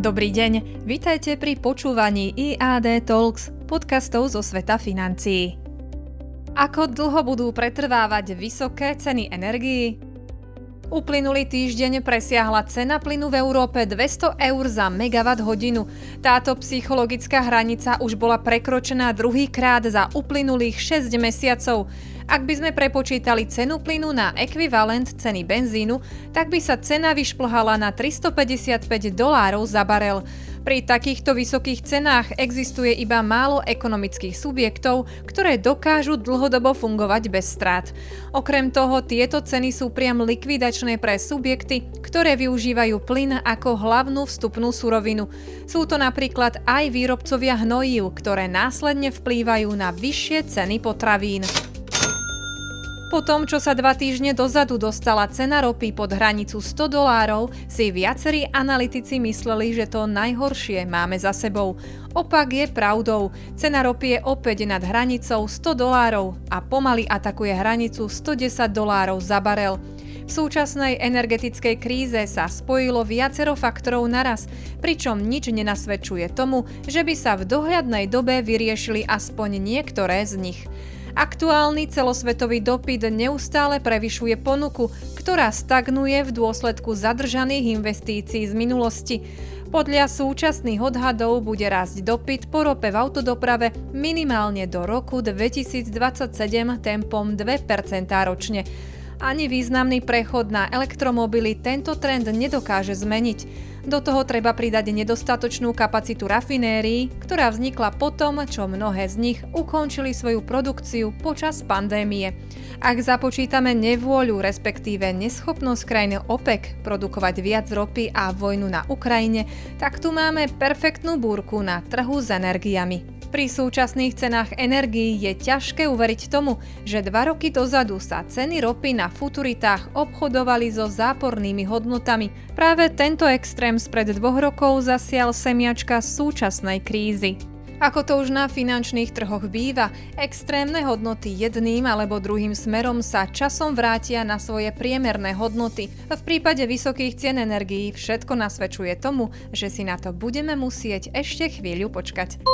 Dobrý deň, vitajte pri počúvaní IAD Talks, podcastov zo sveta financií. Ako dlho budú pretrvávať vysoké ceny energií? Uplynulý týždeň presiahla cena plynu v Európe 200 eur za megawatt hodinu. Táto psychologická hranica už bola prekročená druhýkrát za uplynulých 6 mesiacov. Ak by sme prepočítali cenu plynu na ekvivalent ceny benzínu, tak by sa cena vyšplhala na 355 dolárov za barel. Pri takýchto vysokých cenách existuje iba málo ekonomických subjektov, ktoré dokážu dlhodobo fungovať bez strát. Okrem toho, tieto ceny sú priam likvidačné pre subjekty, ktoré využívajú plyn ako hlavnú vstupnú surovinu. Sú to napríklad aj výrobcovia hnojív, ktoré následne vplývajú na vyššie ceny potravín. Po tom, čo sa dva týždne dozadu dostala cena ropy pod hranicu 100 dolárov, si viacerí analytici mysleli, že to najhoršie máme za sebou. Opak je pravdou. Cena ropy je opäť nad hranicou 100 dolárov a pomaly atakuje hranicu 110 dolárov za barel. V súčasnej energetickej kríze sa spojilo viacero faktorov naraz, pričom nič nenasvedčuje tomu, že by sa v dohľadnej dobe vyriešili aspoň niektoré z nich. Aktuálny celosvetový dopyt neustále prevyšuje ponuku, ktorá stagnuje v dôsledku zadržaných investícií z minulosti. Podľa súčasných odhadov bude rásť dopyt po rope v autodoprave minimálne do roku 2027 tempom 2% ročne. Ani významný prechod na elektromobily tento trend nedokáže zmeniť. Do toho treba pridať nedostatočnú kapacitu rafinérií, ktorá vznikla potom, čo mnohé z nich ukončili svoju produkciu počas pandémie. Ak započítame nevôľu, respektíve neschopnosť krajiny OPEC produkovať viac ropy a vojnu na Ukrajine, tak tu máme perfektnú búrku na trhu s energiami. Pri súčasných cenách energií je ťažké uveriť tomu, že dva roky dozadu sa ceny ropy na futuritách obchodovali so zápornými hodnotami. Práve tento extrém spred dvoch rokov zasial semiačka súčasnej krízy. Ako to už na finančných trhoch býva, extrémne hodnoty jedným alebo druhým smerom sa časom vrátia na svoje priemerné hodnoty. V prípade vysokých cien energií všetko nasvedčuje tomu, že si na to budeme musieť ešte chvíľu počkať.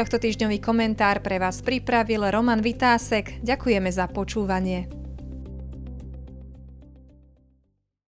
Tohto týždňový komentár pre vás pripravil Roman Vitásek. Ďakujeme za počúvanie.